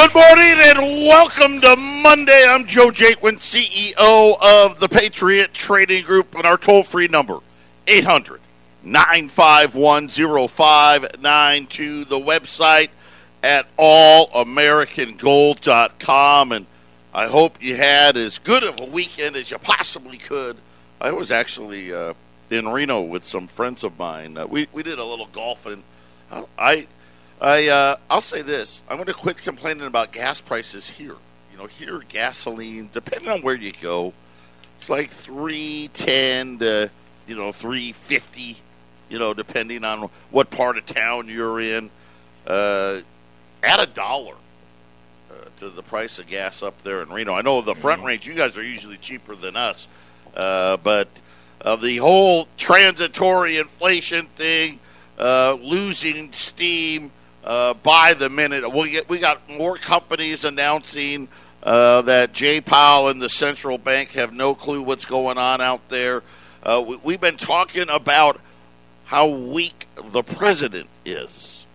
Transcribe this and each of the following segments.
Good morning and welcome to Monday. I'm Joe Jaquin, CEO of the Patriot Trading Group, and our toll free number, 800 951 0592. The website at allamericangold.com. And I hope you had as good of a weekend as you possibly could. I was actually uh, in Reno with some friends of mine. Uh, we, we did a little golfing. I I uh, I'll say this: I'm going to quit complaining about gas prices here. You know, here gasoline, depending on where you go, it's like three ten to you know three fifty. You know, depending on what part of town you're in. Uh, at a dollar uh, to the price of gas up there in Reno. I know the front mm-hmm. range, you guys are usually cheaper than us, uh, but uh, the whole transitory inflation thing, uh, losing steam uh, by the minute. We get, we got more companies announcing uh, that Jay Powell and the central bank have no clue what's going on out there. Uh, we, we've been talking about how weak the president is,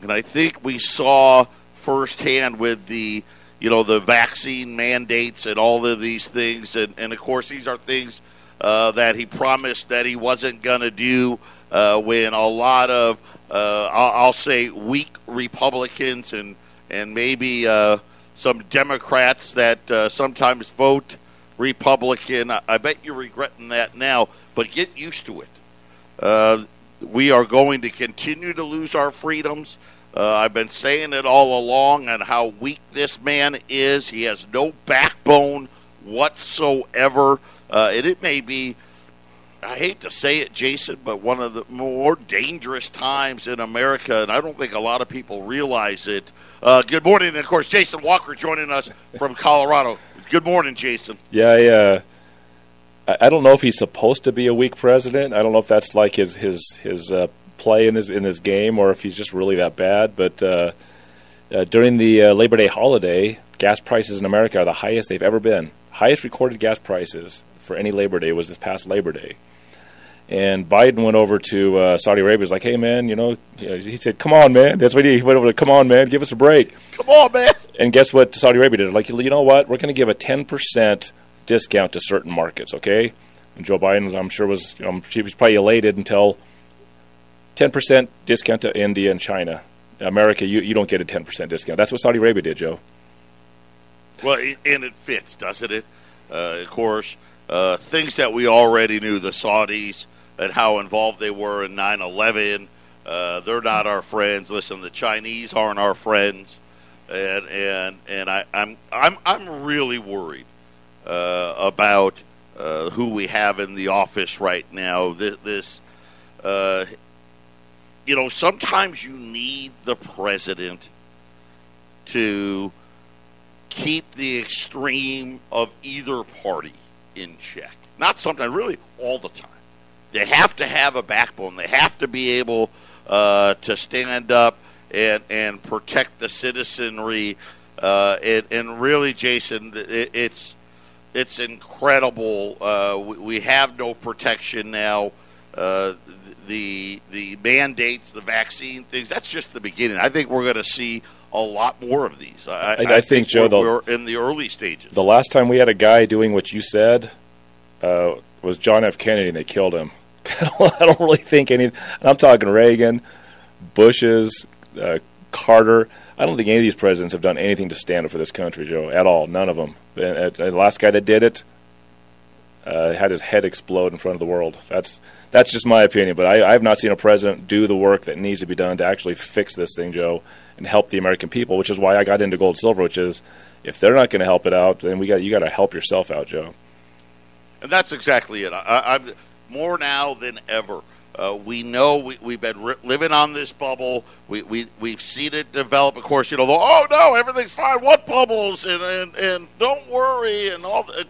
and I think we saw firsthand with the you know the vaccine mandates and all of these things, and, and of course these are things uh, that he promised that he wasn't going to do uh, when a lot of uh, I'll, say weak Republicans and and maybe uh, some Democrats that uh, sometimes vote Republican. I, bet you're regretting that now, but get used to it. We are going to continue to lose our freedoms. I've been saying it all along and how weak this man is. He has no backbone whatsoever. Uh, and it may be I hate to say it, Jason, but one of the more dangerous times in America, and I don't think a lot of people realize it. Uh, good morning, and of course, Jason Walker joining us from Colorado. Good morning, Jason. Yeah, yeah. I don't know if he's supposed to be a weak president. I don't know if that's like his his his uh, play in his in his game, or if he's just really that bad. But uh, uh during the uh, Labor Day holiday, gas prices in America are the highest they've ever been. Highest recorded gas prices for any Labor Day was this past Labor Day. And Biden went over to uh, Saudi Arabia. Was like, "Hey, man, you know," he said, "Come on, man." That's what he, he went over to. "Come on, man, give us a break." Come on, man. And guess what? Saudi Arabia did. Like, you know what? We're going to give a ten percent discount to certain markets. Okay. And Joe Biden, I'm sure, was you know, he was probably elated until ten percent discount to India and China. America, you, you don't get a ten percent discount. That's what Saudi Arabia did, Joe. Well, and it fits, doesn't it? Uh, of course, uh, things that we already knew. The Saudis and how involved they were in 9 11. Uh, they're not our friends. Listen, the Chinese aren't our friends, and and and I, I'm, I'm I'm really worried uh, about uh, who we have in the office right now. This, this uh, you know, sometimes you need the president to keep the extreme of either party in check. Not sometimes, really, all the time. They have to have a backbone. They have to be able uh, to stand up and and protect the citizenry. Uh, and, and, really, Jason, it, it's it's incredible. Uh, we, we, have no protection now. Uh, the the mandates, the vaccine things. That's just the beginning. I think we're going to see a lot more of these. I, I, I think, think, Joe, we're, we're, in the early stages. The last time we had a guy doing what you said uh, was John F. Kennedy, and they killed him. I don't really think any. I'm talking Reagan, Bush's, uh, Carter. I don't think any of these presidents have done anything to stand up for this country, Joe, at all. None of them. And, and the last guy that did it uh, had his head explode in front of the world. That's that's just my opinion. But I, I have not seen a president do the work that needs to be done to actually fix this thing, Joe, and help the American people. Which is why I got into gold silver. Which is, if they're not going to help it out, then we got you got to help yourself out, Joe. And that's exactly it. I, I'm more now than ever. Uh, we know we, we've been living on this bubble. We, we, we've seen it develop. Of course, you know, the, oh no, everything's fine. What bubbles? And, and, and don't worry. And all the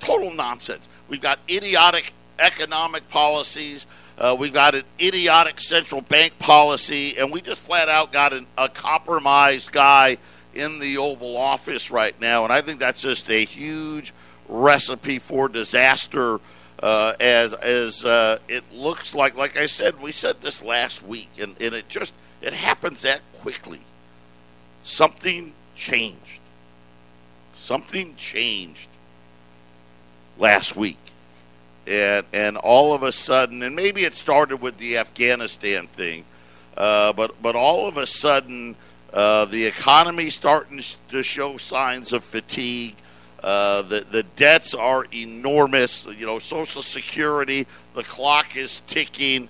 total nonsense. We've got idiotic economic policies. Uh, we've got an idiotic central bank policy. And we just flat out got an, a compromised guy in the Oval Office right now. And I think that's just a huge recipe for disaster uh, as as uh, it looks like. Like I said, we said this last week, and, and it just it happens that quickly. something changed. Something changed last week. And, and all of a sudden, and maybe it started with the Afghanistan thing, uh, but, but all of a sudden, uh, the economy starting to show signs of fatigue. Uh, the the debts are enormous. You know, Social Security, the clock is ticking,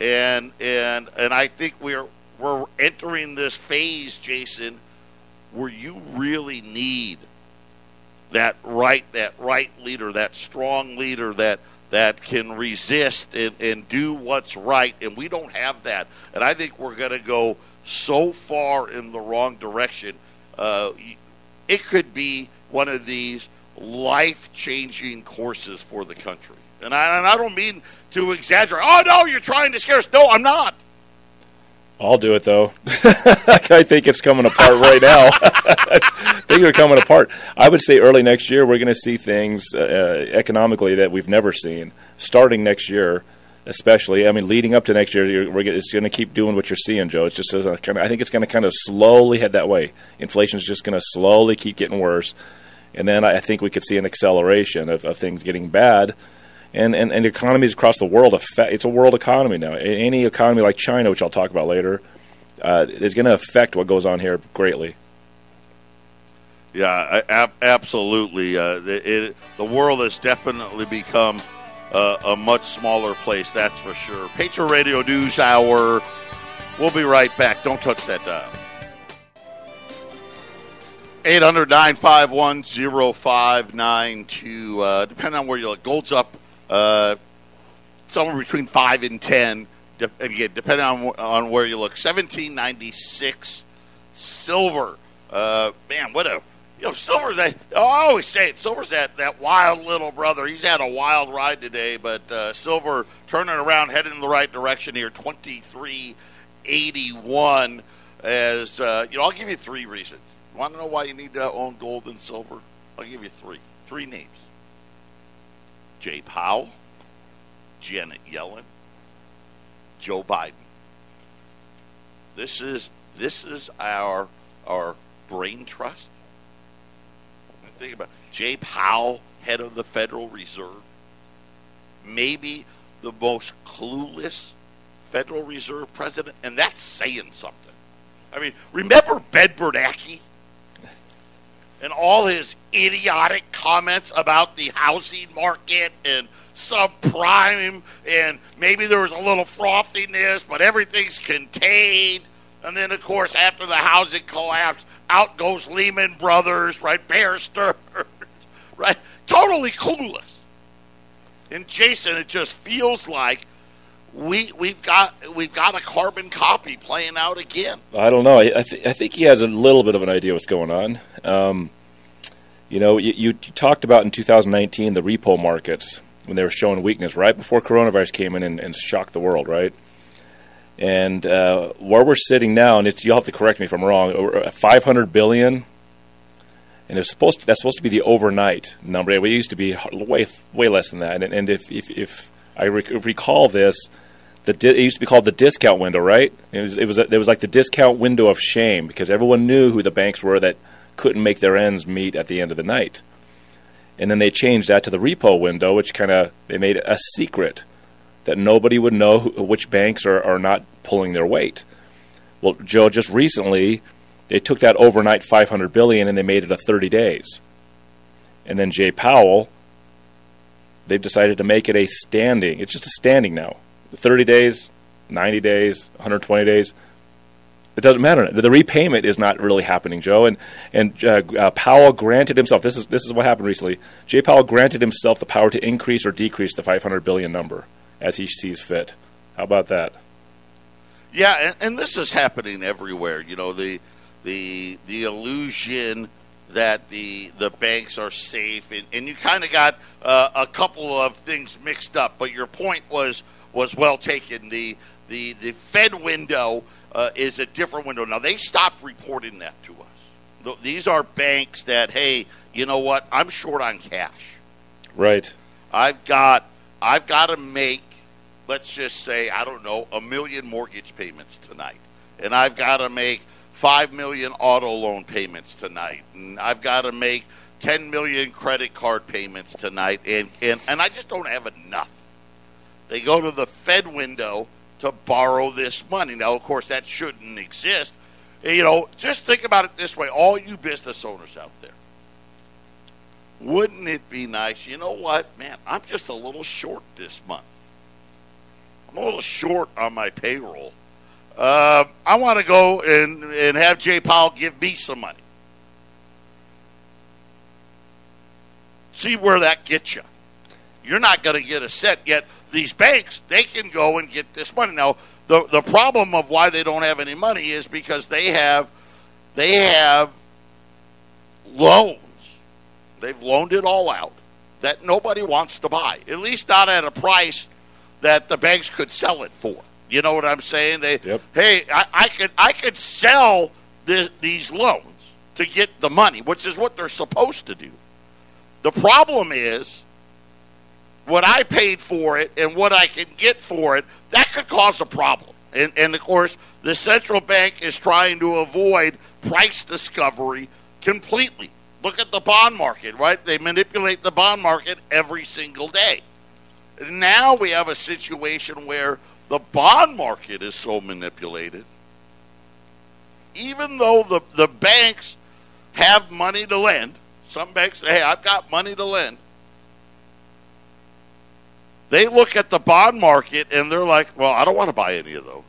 and and and I think we're we're entering this phase, Jason, where you really need that right that right leader, that strong leader that that can resist and, and do what's right, and we don't have that. And I think we're going to go so far in the wrong direction. Uh, it could be one of these life changing courses for the country. And I, and I don't mean to exaggerate. Oh, no, you're trying to scare us. No, I'm not. I'll do it though. I think it's coming apart right now. Things are coming apart. I would say early next year we're going to see things uh, economically that we've never seen. Starting next year, especially. I mean, leading up to next year, we're, it's going to keep doing what you're seeing, Joe. It's just uh, kind of. I think it's going to kind of slowly head that way. Inflation is just going to slowly keep getting worse, and then I think we could see an acceleration of, of things getting bad and, and, and economies across the world, affect. it's a world economy now. Any economy like China, which I'll talk about later, uh, is going to affect what goes on here greatly. Yeah, ab- absolutely. Uh, it, the world has definitely become uh, a much smaller place, that's for sure. Patriot Radio News Hour. We'll be right back. Don't touch that dial. 800 951 0592. Uh, depending on where you look, gold's up uh, somewhere between five and ten. De- again, depending on on where you look. Seventeen ninety six silver. Uh, man, what a you know silver. That I always say it. Silver's that that wild little brother. He's had a wild ride today, but uh, silver turning around, heading in the right direction here. Twenty three eighty one. As uh, you know, I'll give you three reasons. Want to know why you need to own gold and silver? I'll give you three. Three names. Jay Powell, Janet Yellen, Joe Biden. This is this is our our brain trust. Think about it. Jay Powell, head of the Federal Reserve, maybe the most clueless Federal Reserve president, and that's saying something. I mean, remember Ben Bernanke? And all his idiotic comments about the housing market and subprime and maybe there was a little frothiness, but everything's contained. And then, of course, after the housing collapse, out goes Lehman Brothers, right? Bear Stearns, right? Totally clueless. And Jason, it just feels like we we've got we've got a carbon copy playing out again. I don't know. I, th- I think he has a little bit of an idea what's going on. Um, you know, you, you, talked about in 2019 the repo markets when they were showing weakness right before coronavirus came in and, and shocked the world, right? And uh, where we're sitting now, and it's, you'll have to correct me if I'm wrong, uh, 500 billion, and it's supposed to, that's supposed to be the overnight number. It used to be way way less than that. And, and if, if, if I rec- recall this, the di- it used to be called the discount window, right? It was it was a, it was like the discount window of shame because everyone knew who the banks were that couldn't make their ends meet at the end of the night. And then they changed that to the repo window, which kind of they made it a secret that nobody would know who, which banks are, are not pulling their weight. Well, Joe, just recently they took that overnight 500 billion and they made it a 30 days. And then Jay Powell, they've decided to make it a standing. It's just a standing now. 30 days, 90 days, 120 days. It doesn't matter. The repayment is not really happening, Joe. And and uh, uh, Powell granted himself. This is this is what happened recently. Jay Powell granted himself the power to increase or decrease the 500 billion number as he sees fit. How about that? Yeah, and, and this is happening everywhere. You know the the the illusion that the the banks are safe, and, and you kind of got uh, a couple of things mixed up. But your point was was well taken. The the the Fed window uh, is a different window. Now they stopped reporting that to us. These are banks that hey, you know what? I'm short on cash. Right. I've got I've got to make let's just say I don't know a million mortgage payments tonight, and I've got to make five million auto loan payments tonight, and I've got to make ten million credit card payments tonight, and and and I just don't have enough. They go to the Fed window to borrow this money. Now, of course, that shouldn't exist. You know, just think about it this way: all you business owners out there, wouldn't it be nice? You know what, man? I'm just a little short this month. I'm a little short on my payroll. Uh, I want to go and, and have Jay Powell give me some money. See where that gets you. You're not going to get a cent yet. These banks, they can go and get this money. Now, the the problem of why they don't have any money is because they have they have loans. They've loaned it all out that nobody wants to buy. At least not at a price that the banks could sell it for. You know what I'm saying? They, Yep. hey, I, I could I could sell this, these loans to get the money, which is what they're supposed to do. The problem is what I paid for it and what I can get for it. That could cause a problem. And, and of course, the central bank is trying to avoid price discovery completely. Look at the bond market, right? They manipulate the bond market every single day. Now we have a situation where the bond market is so manipulated, even though the, the banks have money to lend, some banks say, hey, I've got money to lend. They look at the bond market and they're like, well, I don't want to buy any of those.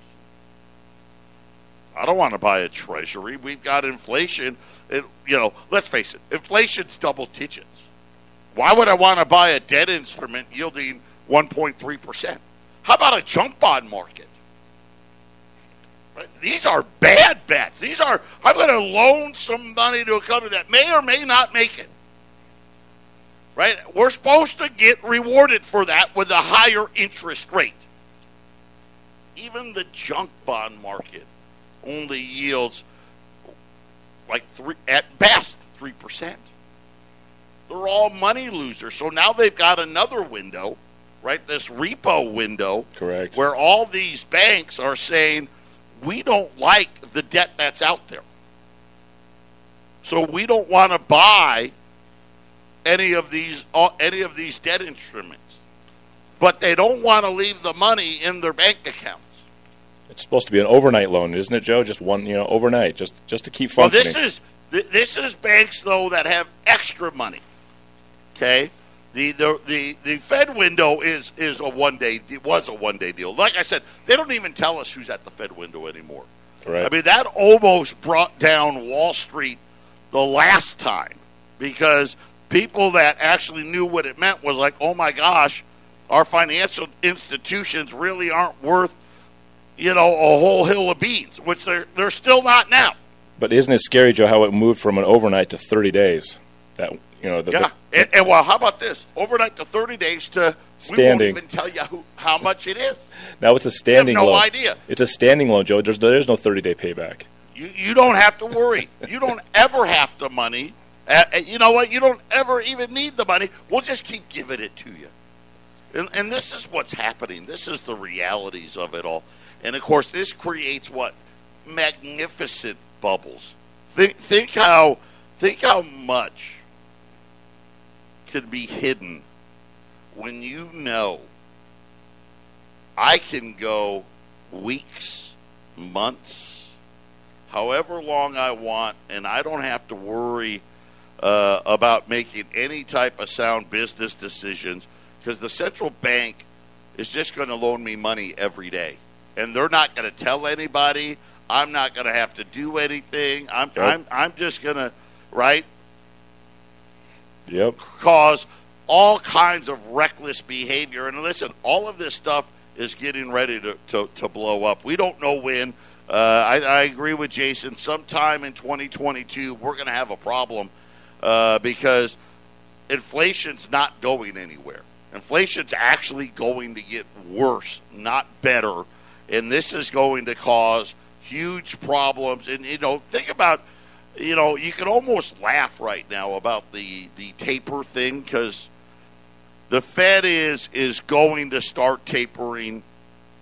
I don't want to buy a treasury. We've got inflation. It, you know, let's face it, inflation's double digits. Why would I want to buy a debt instrument yielding 1.3%? How about a junk bond market? These are bad bets. These are, I'm going to loan some money to a company that may or may not make it. Right? We're supposed to get rewarded for that with a higher interest rate. Even the junk bond market only yields like three, at best, 3%. They're all money losers. So now they've got another window, right? This repo window. Correct. Where all these banks are saying, we don't like the debt that's out there. So we don't want to buy any of these any of these debt instruments. But they don't want to leave the money in their bank accounts. It's supposed to be an overnight loan, isn't it, Joe? Just one, you know, overnight, just just to keep functioning. Well, this is th- this is banks though that have extra money. Okay, the the the, the Fed window is is a one day it was a one day deal. Like I said, they don't even tell us who's at the Fed window anymore. right. I mean, that almost brought down Wall Street the last time because people that actually knew what it meant was like, oh my gosh, our financial institutions really aren't worth, you know, a whole hill of beans, which they're they're still not now. but isn't it scary, Joe, how it moved from an overnight to 30 days? That you know, the, Yeah, the- and, and well, how about this? Overnight to thirty days to standing. we won't even tell you who, how much it is. now it's a standing no loan. idea. It's a standing loan, Joe. There's there's no 30 day payback. You you don't have to worry. you don't ever have the money. Uh, uh, you know what? You don't ever even need the money. We'll just keep giving it to you. And, and this is what's happening. This is the realities of it all. And of course, this creates what magnificent bubbles. Think think how think how much could be hidden when you know I can go weeks, months, however long I want, and I don't have to worry uh, about making any type of sound business decisions because the central bank is just going to loan me money every day, and they're not going to tell anybody. I'm not going to have to do anything. I'm Yep. I'm I'm just going to right Yep. cause all kinds of reckless behavior. And listen, all of this stuff is getting ready to, to, to blow up. We don't know when. Uh, I, I agree with Jason. Sometime in 2022, we're going to have a problem uh, because inflation's not going anywhere. Inflation's actually going to get worse, not better. And this is going to cause huge problems. And, you know, think about you know, you can almost laugh right now about the the taper thing because the Fed is is going to start tapering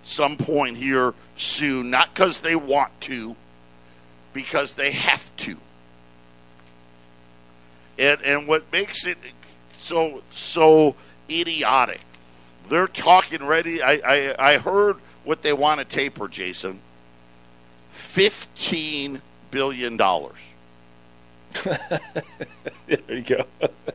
some point here soon. Not because they want to, because they have to. And and what makes it so so idiotic? They're talking ready. I I, I heard what they want to taper, Jason. Fifteen billion dollars. there you go.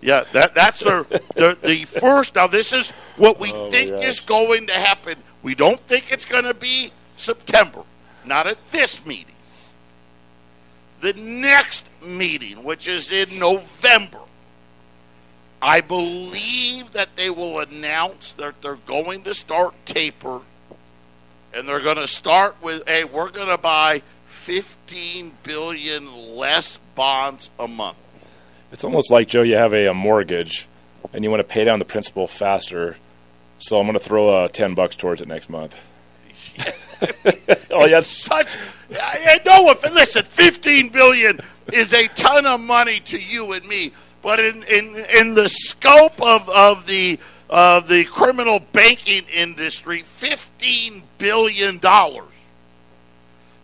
yeah, that that's their, their the first. Now this is what we Oh, think is going to happen. We don't think it's going to be September. Not at this meeting. The next meeting, which is in November, I believe that they will announce that they're going to start taper, and they're going to start with, "Hey, we're going to buy 15 billion less bonds a month." It's almost like Joe. You have a, a mortgage, and you want to pay down the principal faster. So I'm going to throw uh, ten bucks towards it next month. oh yeah, such. I, know if listen, fifteen billion is a ton of money to you and me, but in in in the scope of of the of the criminal banking industry, fifteen billion dollars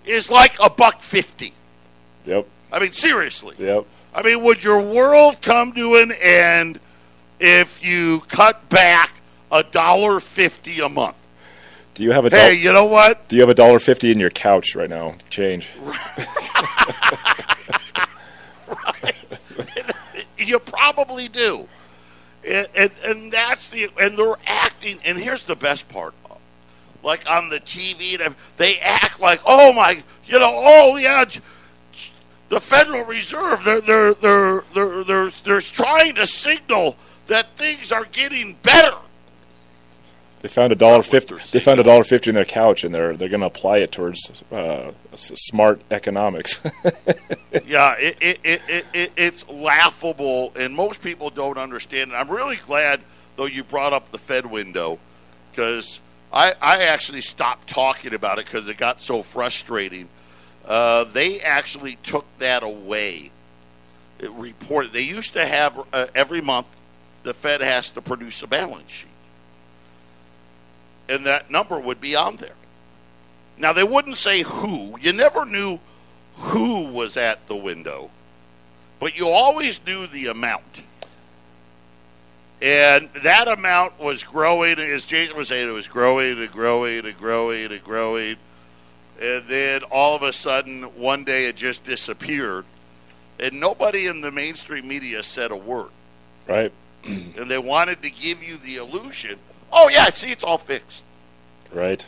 is like a buck fifty. yep, I mean, seriously. yep. I mean, would your world come to an end if you cut back a dollar fifty a month? Do you have a Hey, dol- you know what? Do you have a dollar fifty in your couch right now? Change. you probably do. And, and, and that's the and they're acting and here's the best part like on the TV and they act like oh my you know oh yeah the Federal Reserve they're they're they're they're they're, they're trying to signal that things are getting better They found a dollar fifty. they're found a dollar fifty in their couch, and they're they're going to apply it towards uh, smart economics. yeah, it, it, it, it, it, it's laughable, and most people don't understand it. I'm really glad, though, you brought up the Fed window because I, I actually stopped talking about it because it got so frustrating. Uh, they actually took that away. It reported they used to have uh, every month the Fed has to produce a balance sheet, and that number would be on there. Now they wouldn't say who. You never knew who was at the window, but you always knew the amount. And that amount was growing, as Jason was saying, it was growing and growing and growing and growing. And then all of a sudden, one day it just disappeared. And nobody in the mainstream media said a word. right, And they wanted to give you the illusion oh, yeah, see, it's all fixed. right.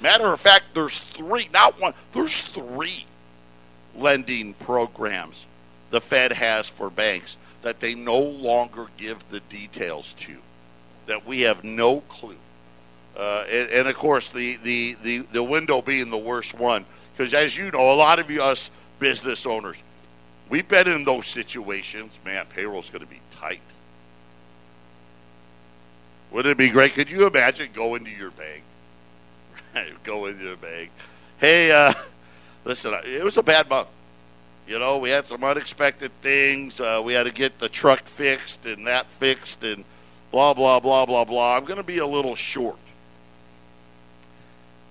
Matter of fact, there's three, not one, there's three lending programs the Fed has for banks that they no longer give the details to, that we have no clue. Uh, and, and of course, the, the, the, the window being the worst one, because as you know, a lot of you, us business owners, we've been in those situations. Man, payroll's going to be tight. Wouldn't it be great? Could you imagine going to your bank? Go into the bank. Hey, uh, listen, it was a bad month. You know, we had some unexpected things. Uh, we had to get the truck fixed and that fixed and blah, blah, blah, blah, blah. I'm going to be a little short.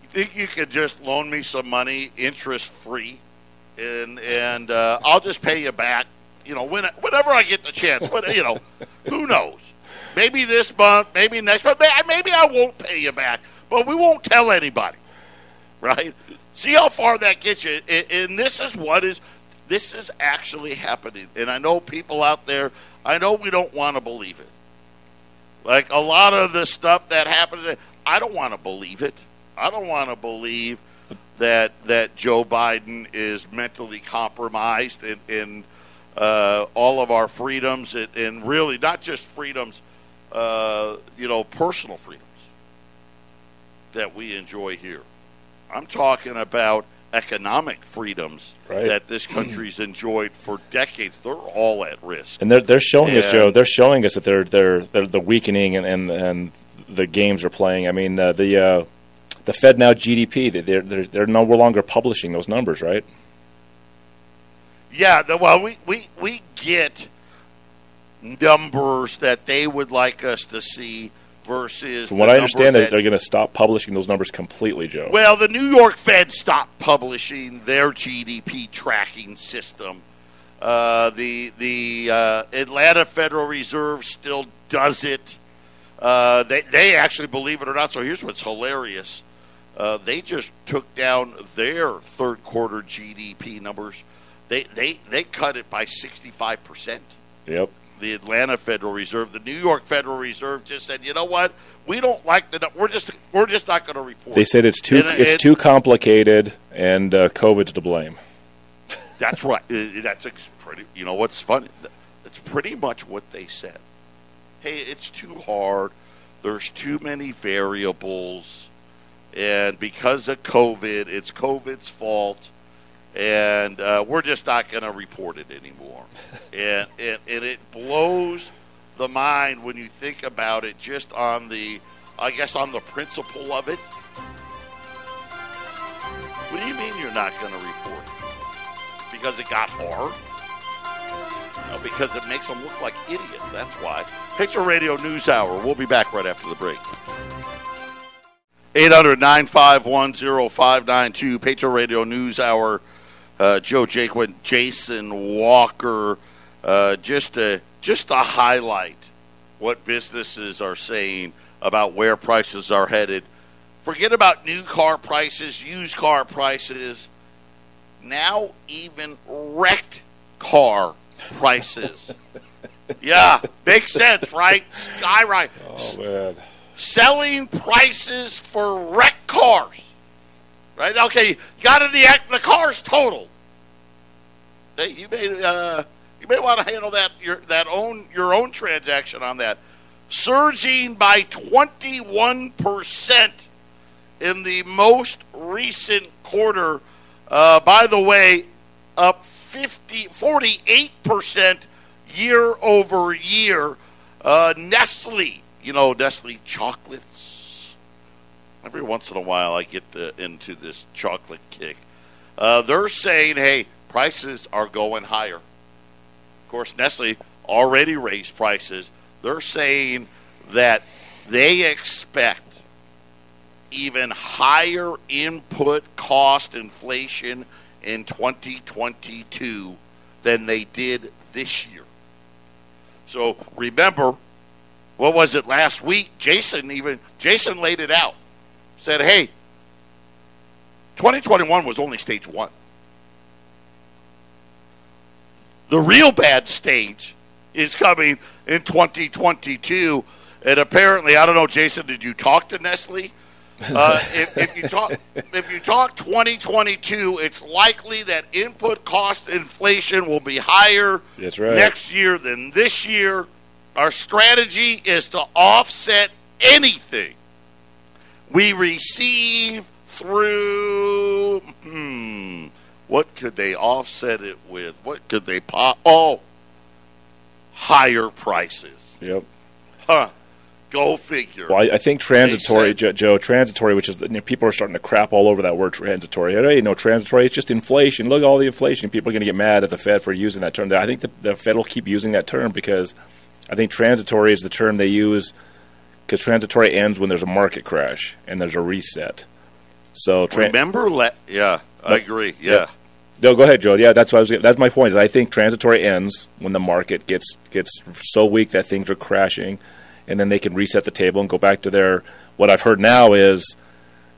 You think you could just loan me some money interest free and and uh, I'll just pay you back, you know, when, whenever I get the chance. But, you know, who knows? Maybe this month, maybe next month. Maybe I won't pay you back, but we won't tell anybody, right? See how far that gets you. And, this is what is this is actually happening. And I know people out there. I know we don't want to believe it. Like a lot of the stuff that happens, I don't want to believe it. I don't want to believe that that Joe Biden is mentally compromised in, in uh, all of our freedoms and, and really not just freedoms, uh, you know, personal freedoms that we enjoy here. I'm talking about economic freedoms Right. that this country's enjoyed for decades. They're all at risk. And they're they're showing us, Joe. They're showing us that they're they're they're the weakening and and, and the games are playing. I mean, uh, the uh, the Fed now GDP. they- They're they're they're no longer publishing those numbers, right? Yeah, the, well, we, we, we get numbers that they would like us to see versus. From what I understand, that, they're going to stop publishing those numbers completely, Joe. Well, the New York Fed stopped publishing their GDP tracking system. Uh, the the uh, Atlanta Federal Reserve still does it. Uh, they they actually believe it or not. So here's what's hilarious: uh, they just took down their third quarter GDP numbers. They they they cut it by sixty five percent yep. The Atlanta Federal Reserve. The New York Federal Reserve just said, "You know what? We don't like the. We're just we're just not going to report." They said it's too And- it's and- too complicated, and uh, COVID's to blame. That's right. Uh, That's pretty. You know what's funny? That's pretty much what they said. Hey, it's too hard. There's too many variables, and because of COVID, it's COVID's fault, and uh, we're just not going to report it anymore. and, and and it blows the mind when you think about it, just on the, I guess, on the principle of it. What do you mean you're not going to report it? because it got hard? No, because it makes them look like idiots. That's why. Patriot Radio News Hour. We'll be back right after the break. 800 951 0592. Patriot Radio News Hour. Uh, Joe Jaquin, Jason Walker. Uh, just, to, just to highlight what businesses are saying about where prices are headed. Forget about new car prices, used car prices now even wrecked car prices. yeah, makes sense, right? Skyrocket. Oh man, Selling prices for wrecked cars. Right? Okay, you got to the the car's total. Hey, you may uh, you may want to handle that your that own your own transaction on that. Surging by twenty one percent in the most recent quarter. Uh, by the way, up 50, 48% year over year. Uh, Nestle, you know, Nestle chocolates. Every once in a while, I get the, into this chocolate kick. Uh, they're saying, hey, prices are going higher. Of course, Nestle already raised prices. They're saying that they expect even higher input cost inflation in 2022 than they did this year. So remember, what was it last week? Jason even Jason laid it out. Said, "Hey, 2021 was only stage 1. The real bad stage is coming in 2022." And apparently, I don't know, Jason, did you talk to Nestle? Uh, if, if you talk if you talk 2022, it's likely that input cost inflation will be higher That's right. next year than this year. Our strategy is to offset anything we receive through. Hmm, what could they offset it with? What could they pop? Oh, higher prices. yep. Huh. Go figure. Well, I, I think transitory, said- Joe, transitory, which is the, you know, people are starting to crap all over that word transitory. Hey, no, transitory, it's just inflation. Look at all the inflation. People are going to get mad at the Fed for using that term. I think the, the Fed will keep using that term because I think transitory is the term they use because transitory ends when there's a market crash and there's a reset. So, tran- Remember, le- yeah, I agree. Yeah. No, go ahead, Joe. Yeah, that's what I was. That's my point. Is I think transitory ends when the market gets gets so weak that things are crashing, and then they can reset the table and go back to their. What I've heard now is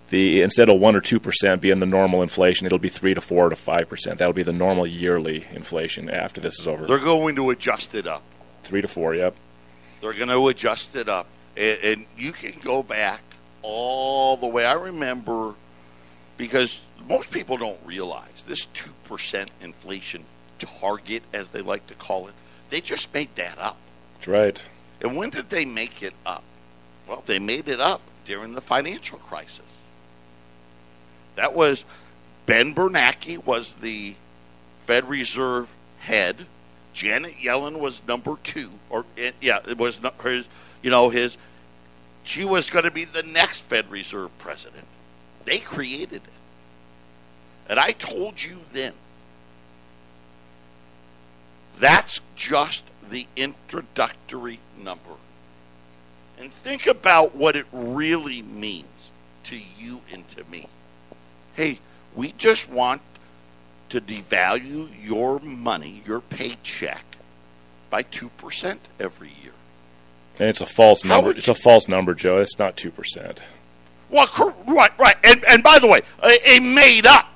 the instead of one or two percent being the normal inflation, it'll be three to four to five percent. That'll be the normal yearly inflation after this is over. They're going to adjust it up. three to four. Yep. They're going to adjust it up. And, and you can go back all the way. I remember because most people don't realize this 2% inflation target, as they like to call it, they just made that up. That's right. And when did they make it up? Well, they made it up during the financial crisis. That was Ben Bernanke was the Fed Reserve head. Janet Yellen was number two, or eh, yeah, it was his. You know his. She was going to be the next Fed Reserve president. They created it, and I told you then. That's just the introductory number. and think about what it really means to you and to me. Hey, we just want to devalue your money, your paycheck, by 2% every year. And it's a false number. It's a false number, Joe. It's not two percent. Well, right, right, and and by the way, a, a made up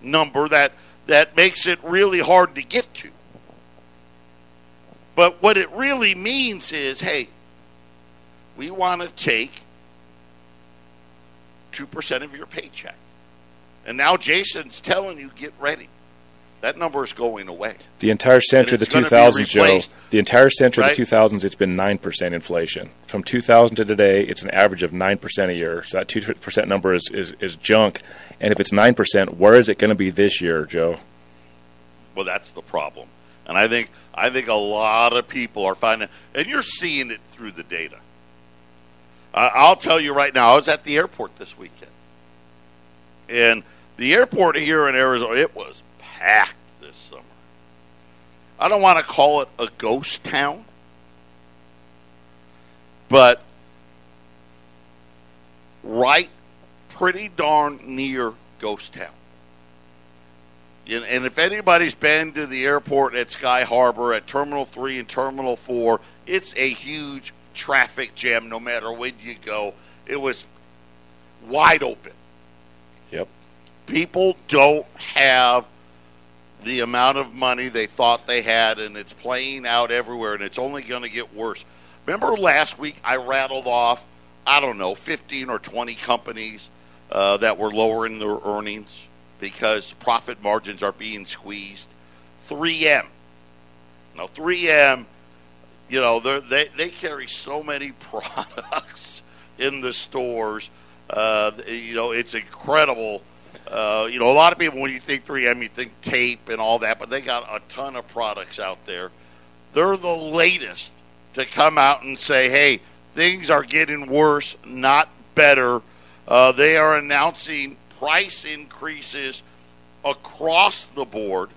number that that makes it really hard to get to. But what it really means is, hey, we want to take two percent of your paycheck, and now Jason's telling you, get ready. That number is going away. The entire century of the it's gonna be 2000s, Joe. The entire century Right. of the 2000s, it's been 9% inflation. From 2000 to today, it's an average of 9% a year. So that 2% number is, is, is junk. And if it's 9%, where is it going to be this year, Joe? Well, that's the problem, and I think I think a lot of people are finding, and you're seeing it through the data. I I'll tell you right now, I was at the airport this weekend, and the airport here in Arizona, it was packed this summer. I don't want to call it a ghost town, but right, pretty darn near ghost town. And, and if anybody's been to the airport at Sky Harbor, at Terminal 3 and Terminal 4, it's a huge traffic jam no matter when you go. It was wide open. Yep. People don't have the amount of money they thought they had, and it's playing out everywhere, and it's only going to get worse. Remember last week I rattled off, I don't know, 15 or 20 companies uh, that were lowering their earnings because profit margins are being squeezed. 3M. Now, 3M, you know, they they carry so many products in the stores. Uh, you know, it's incredible. Uh, you know, a lot of people when you think 3M, you think tape and all that, but they got a ton of products out there. They're the latest to come out and say, "Hey, things are getting worse, not better." Uh, they are announcing price increases across the board.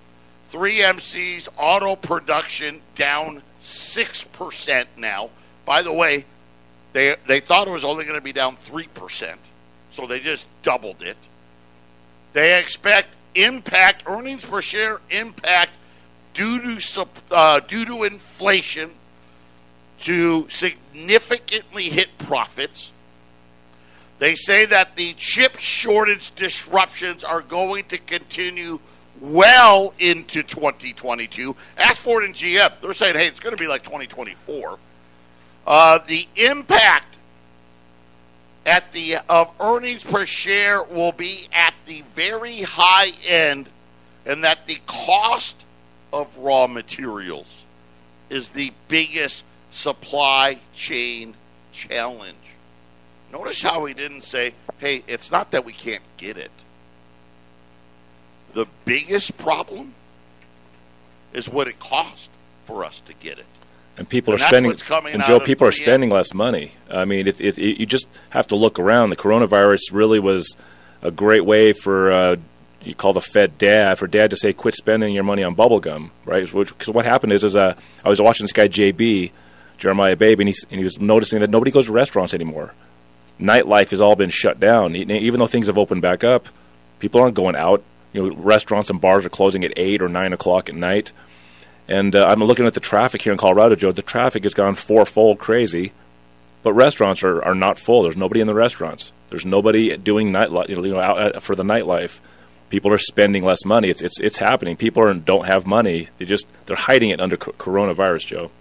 3MC's auto production down 6% now. By the way, they, they thought it was only going to be down 3%, so they just doubled it. They expect impact, earnings per share impact due to, uh, due to inflation to significantly hit profits. They say that the chip shortage disruptions are going to continue well into 2022. Ask Ford and GM. They're saying, hey, it's going to be like 2024. Uh, the impact at the of earnings per share will be at the very high end, and that the cost of raw materials is the biggest supply chain challenge. Notice how he didn't say, hey, it's not that we can't get it. The biggest problem is what it cost for us to get it. And people And are spending. And Joe, people are 3M. spending less money. I mean, it, it, it, you just have to look around. The coronavirus really was a great way for uh, you call the Fed dad for dad to say, "Quit spending your money on bubble gum." Right? Because what happened is, is uh, I was watching this guy JB Jeremiah Babe, and, he's, and he was noticing that nobody goes to restaurants anymore. Nightlife has all been shut down, even though things have opened back up. People aren't going out. You know, restaurants and bars are closing at eight or nine o'clock at night. And uh, I'm looking at the traffic here in Colorado, Joe. The traffic has gone fourfold crazy, but restaurants are, are not full. There's nobody in the restaurants. There's nobody doing nightlife, you know, out, for the nightlife. People are spending less money. It's it's it's happening. People are, don't have money. They just they're hiding it under co- coronavirus, Joe.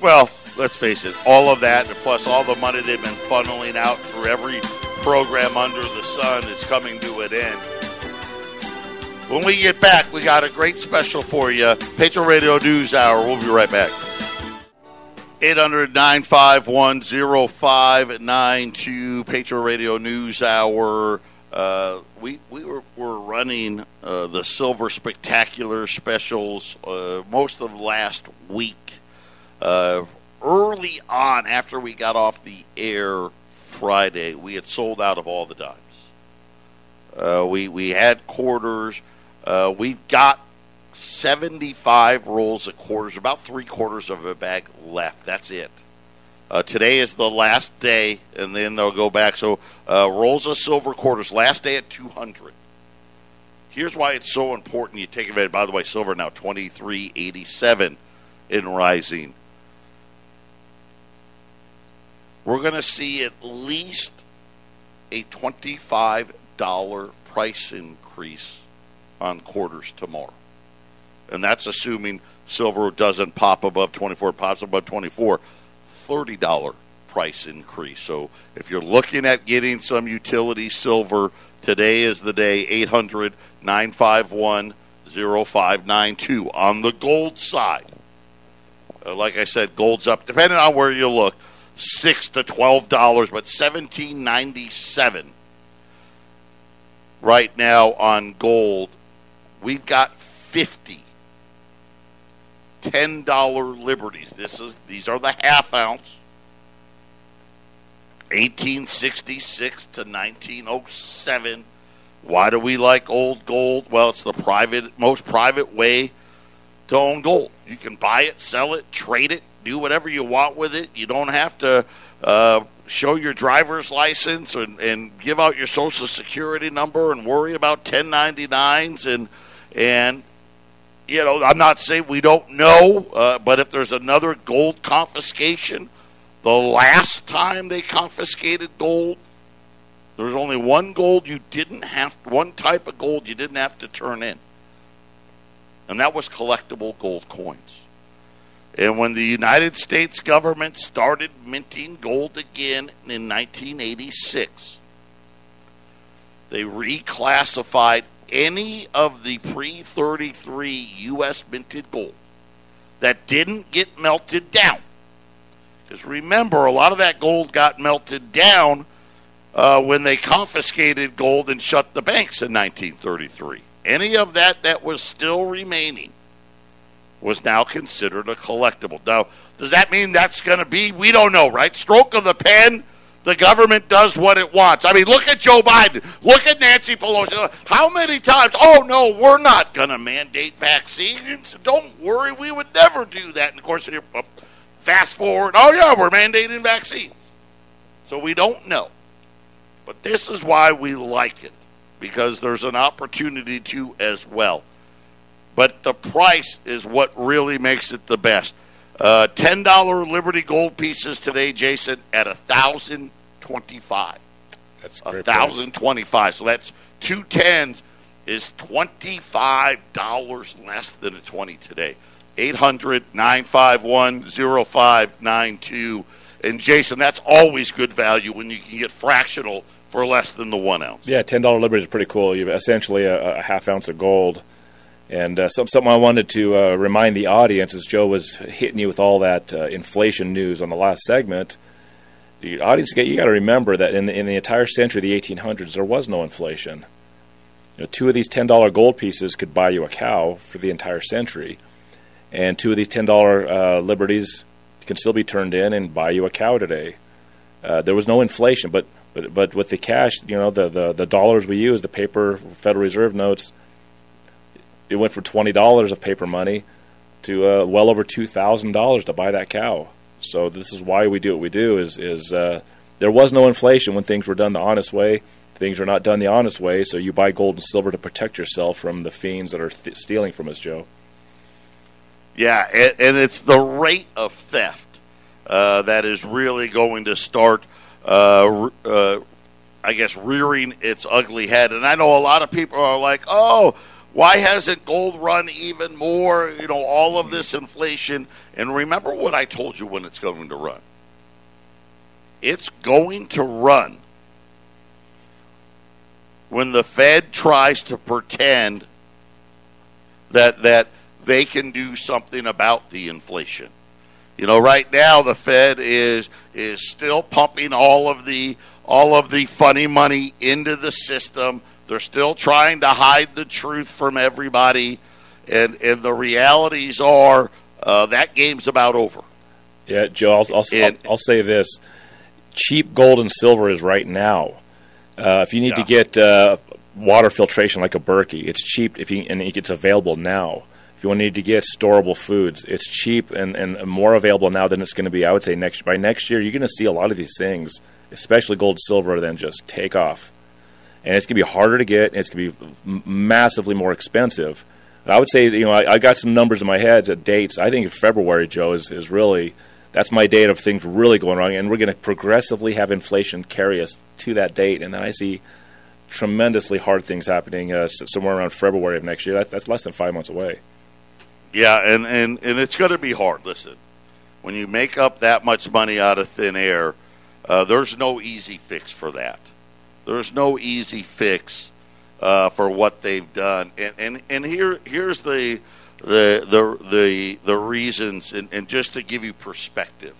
Well, let's face it, all of that, plus all the money they've been funneling out for every program under the sun is coming to an end. When we get back, we got a great special for you. Patriot Radio News Hour. We'll be right back. 800 951 0592 Patriot Radio News Hour. Uh, we we were, were running uh, the Silver Spectacular specials uh, most of last week. Uh, early on, after we got off the air Friday, we had sold out of all the dimes. Uh, we we had quarters. Uh, we've got seventy five rolls of quarters, about three quarters of a bag left. That's it. Uh, today is the last day, and then they'll go back. So uh, rolls of silver quarters, last day at 200. Here's why it's so important you take advantage. By the way, silver now 23.87 in rising. We're going to see at least a $25 price increase on quarters tomorrow. And that's assuming silver doesn't pop above 24, pops above 24. $30 price increase. So if you're looking at getting some utility silver, today is the day 800 951 0592 on the gold side. Uh, like I said, gold's up, depending on where you look, six to twelve dollars, but seventeen ninety seven right now on gold. We've got fifty ten dollar liberties. This is these are the half ounce. 1866 to 1907. Why do we like old gold? Well, it's the private, most private way to own gold. You can buy it, sell it, trade it, do whatever you want with it. You don't have to uh, show your driver's license and, and give out your social security number and worry about 1099s and and you know, I'm not saying we don't know, uh, but if there's another gold confiscation, the last time they confiscated gold, there was only one gold you didn't have, one type of gold you didn't have to turn in, and that was collectible gold coins. And when the United States government started minting gold again in 1986, they reclassified any of the pre 33 U.S. minted gold that didn't get melted down. Because remember, a lot of that gold got melted down uh, when they confiscated gold and shut the banks in 1933. Any of that that was still remaining was now considered a collectible. Now, does that mean that's going to be? We don't know, right? Stroke of the pen the government does what it wants. I mean, look at Joe Biden. Look at Nancy Pelosi. How many times? Oh, no, we're not going to mandate vaccines. Don't worry, we would never do that. And of course, uh, fast forward. Oh, yeah, we're mandating vaccines. So we don't know. But this is why we like it, because there's an opportunity to as well. But the price is what really makes it the best. Uh, Ten dollar Liberty gold pieces today, Jason, at a thousand twenty-five. That's a thousand twenty-five. So that's two tens is twenty-five dollars less than a twenty today. 800-951-0592. And Jason, that's always good value when you can get fractional for less than the one ounce. Yeah, ten dollar Liberty is pretty cool. You have essentially a, a half ounce of gold and uh, some, something I wanted to uh, remind the audience as Joe was hitting you with all that uh, inflation news on the last segment. The audience, you got to remember that in the, in the entire century of the 1800s, there was no inflation. You know, two of these $10 gold pieces could buy you a cow for the entire century. And two of these $10 uh, liberties can still be turned in and buy you a cow today. Uh, there was no inflation, but, but, but with the cash, you know, the, the, the dollars we use, the paper Federal Reserve notes, it went from twenty dollars of paper money to uh, well over two thousand dollars to buy that cow. So this is why we do what we do. Is is uh, there was no inflation when things were done the honest way. Things are not done the honest way, so you buy gold and silver to protect yourself from the fiends that are th- stealing from us, Joe. Yeah, and, and it's the rate of theft uh, that is really going to start, uh, uh, I guess, rearing its ugly head. And I know a lot of people are like, "Oh, why hasn't gold run even more? You know, all of this inflation. And remember what I told you when it's going to run. It's going to run when the Fed tries to pretend that that they can do something about the inflation. You know, right now the Fed is is still pumping all of the all of the funny money into the system they're still trying to hide the truth from everybody, and and the realities are uh, that game's about over. Yeah, Joe, I'll, I'll, and, I'll, I'll say this: cheap gold and silver is right now. Uh, if you need yeah. to get uh, water filtration like a Berkey, it's cheap if you and it's available now. if you need to get storable foods, it's cheap and, and more available now than it's going to be. I would say next by next year, you're going to see a lot of these things, especially gold, silver, then just take off, and it's going to be harder to get. And it's going to be massively more expensive. I would say, you know, I, I got some numbers in my head, uh, dates. I think February, Joe, is is really that's my date of things really going wrong, and we're going to progressively have inflation carry us to that date, and then I see tremendously hard things happening uh, somewhere around February of next year. That's, that's less than five months away. Yeah, and, and, and it's going to be hard. Listen, when you make up that much money out of thin air, uh, there's no easy fix for that. There's no easy fix uh, for what they've done. And and, and here here's the the the the, the reasons, and, and just to give you perspective,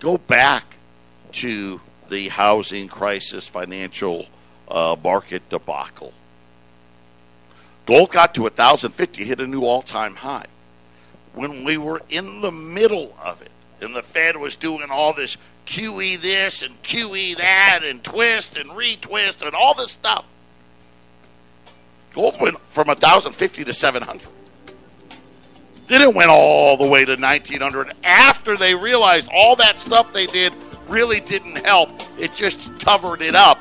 go back to the housing crisis, financial uh, market debacle. Gold got to 1,050, hit a new all time high when we were in the middle of it, and the Fed was doing all this QE this and QE that, and twist and retwist and all this stuff. Gold went from 1,050 to 700. Then it went all the way to 1,900 after they realized all that stuff they did really didn't help. It just covered it up.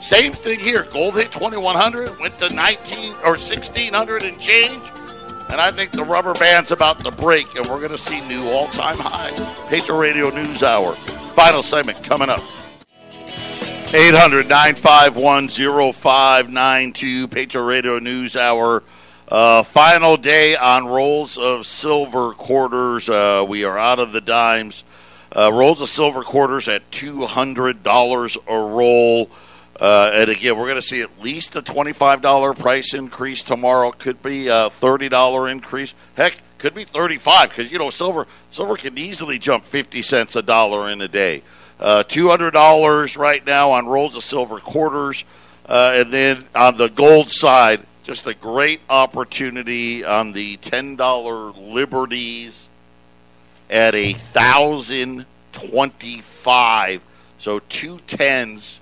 Same thing here. Gold hit 2,100, went to 19 or 1,600 and change. And I think the rubber band's about to break, and we're going to see new all time high. Patriot Radio News Hour. Final segment coming up. 800 951 0592. Patriot Radio News Hour. Uh, final day on rolls of silver quarters. Uh, we are out of the dimes. Uh, rolls of silver quarters at $200 a roll. Uh, and again, we're going to see at least a $25 price increase tomorrow. Could be a $30 increase. Heck, could be 35 because you know silver silver can easily jump 50 cents a dollar in a day. Uh, $200 right now on rolls of silver quarters. Uh, and then on the gold side, just a great opportunity on the $10 liberties at a thousand twenty-five. So two tens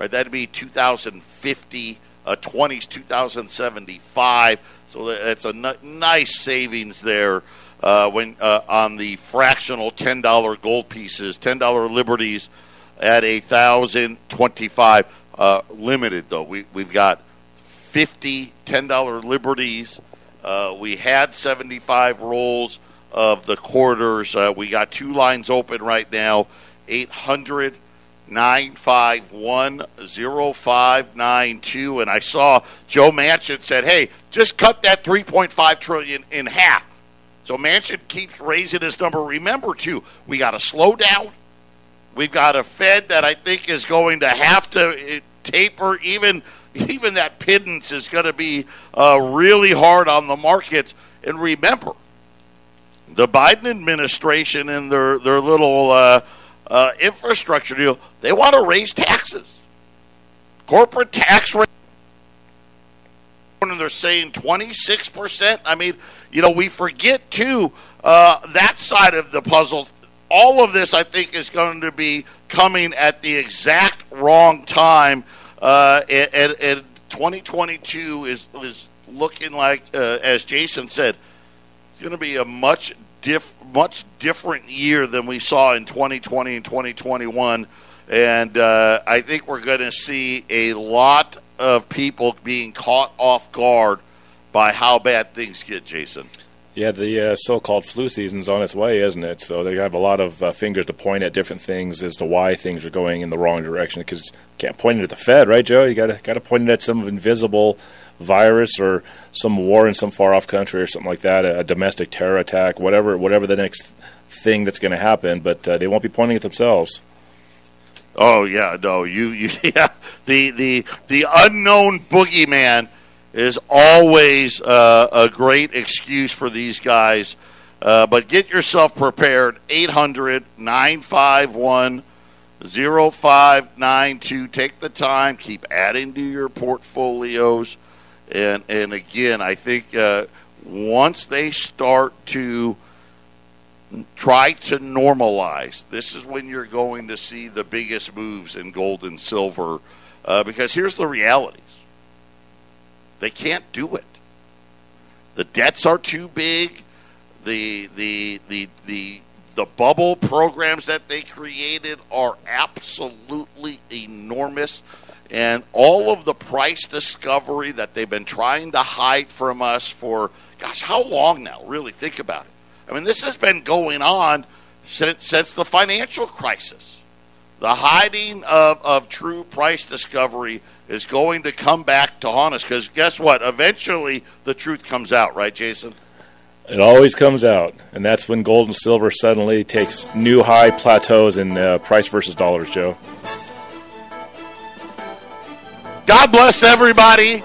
right? That'd be 2050. Uh, 20s 2075. So that's a n- nice savings there uh, when uh, on the fractional ten dollar gold pieces, ten dollar liberties at a thousand twenty five. Uh, limited though, we we've got 50 ten dollar liberties. Uh, we had seventy five rolls of the quarters. Uh, we got two lines open right now. Eight hundred. 951 0592 and I saw Joe Manchin said, "Hey, just cut that 3.5 trillion in half." So Manchin keeps raising his number. Remember too, we got to slow down. We've got a Fed that I think is going to have to eh, taper even even that pittance is going to be uh, really hard on the markets. And remember, the Biden administration and their their little uh, uh, infrastructure deal, they want to raise taxes. Corporate tax rate, and they're saying 26%. I mean, you know, we forget, too, uh, that side of the puzzle. All of this, I think, is going to be coming at the exact wrong time. Uh, and, and 2022 is, is looking like, uh, as Jason said, it's going to be a much diff, much different year than we saw in 2020 and 2021. And uh, I think we're going to see a lot of people being caught off guard by how bad things get, Jason. Yeah, the uh, so-called flu season's on its way, isn't it? So they have a lot of uh, fingers to point at different things as to why things are going in the wrong direction. Because can't point it at the Fed, right, Joe? You got to got to point it at some invisible virus or some war in some far off country or something like that, a, domestic terror attack, whatever, whatever the next thing that's going to happen. But uh, they won't be pointing at themselves. Oh yeah, no, you, you yeah. The the the unknown boogeyman is always uh, a great excuse for these guys. Uh, but get yourself prepared. 800 951 0592. Take the time. Keep adding to your portfolios. And and again, I think uh, once they start to try to normalize, this is when you're going to see the biggest moves in gold and silver. Uh, because here's the realities: they can't do it. The debts are too big. The the the the the bubble programs that they created are absolutely enormous. And all of the price discovery that they've been trying to hide from us for, gosh, how long now? Really think about it. I mean, this has been going on since, since the financial crisis. The hiding of, of true price discovery is going to come back to haunt us because guess what? Eventually, the truth comes out, right, Jason? It always comes out, and that's when gold and silver suddenly takes new high plateaus in uh, price versus dollars, Joe. God bless everybody.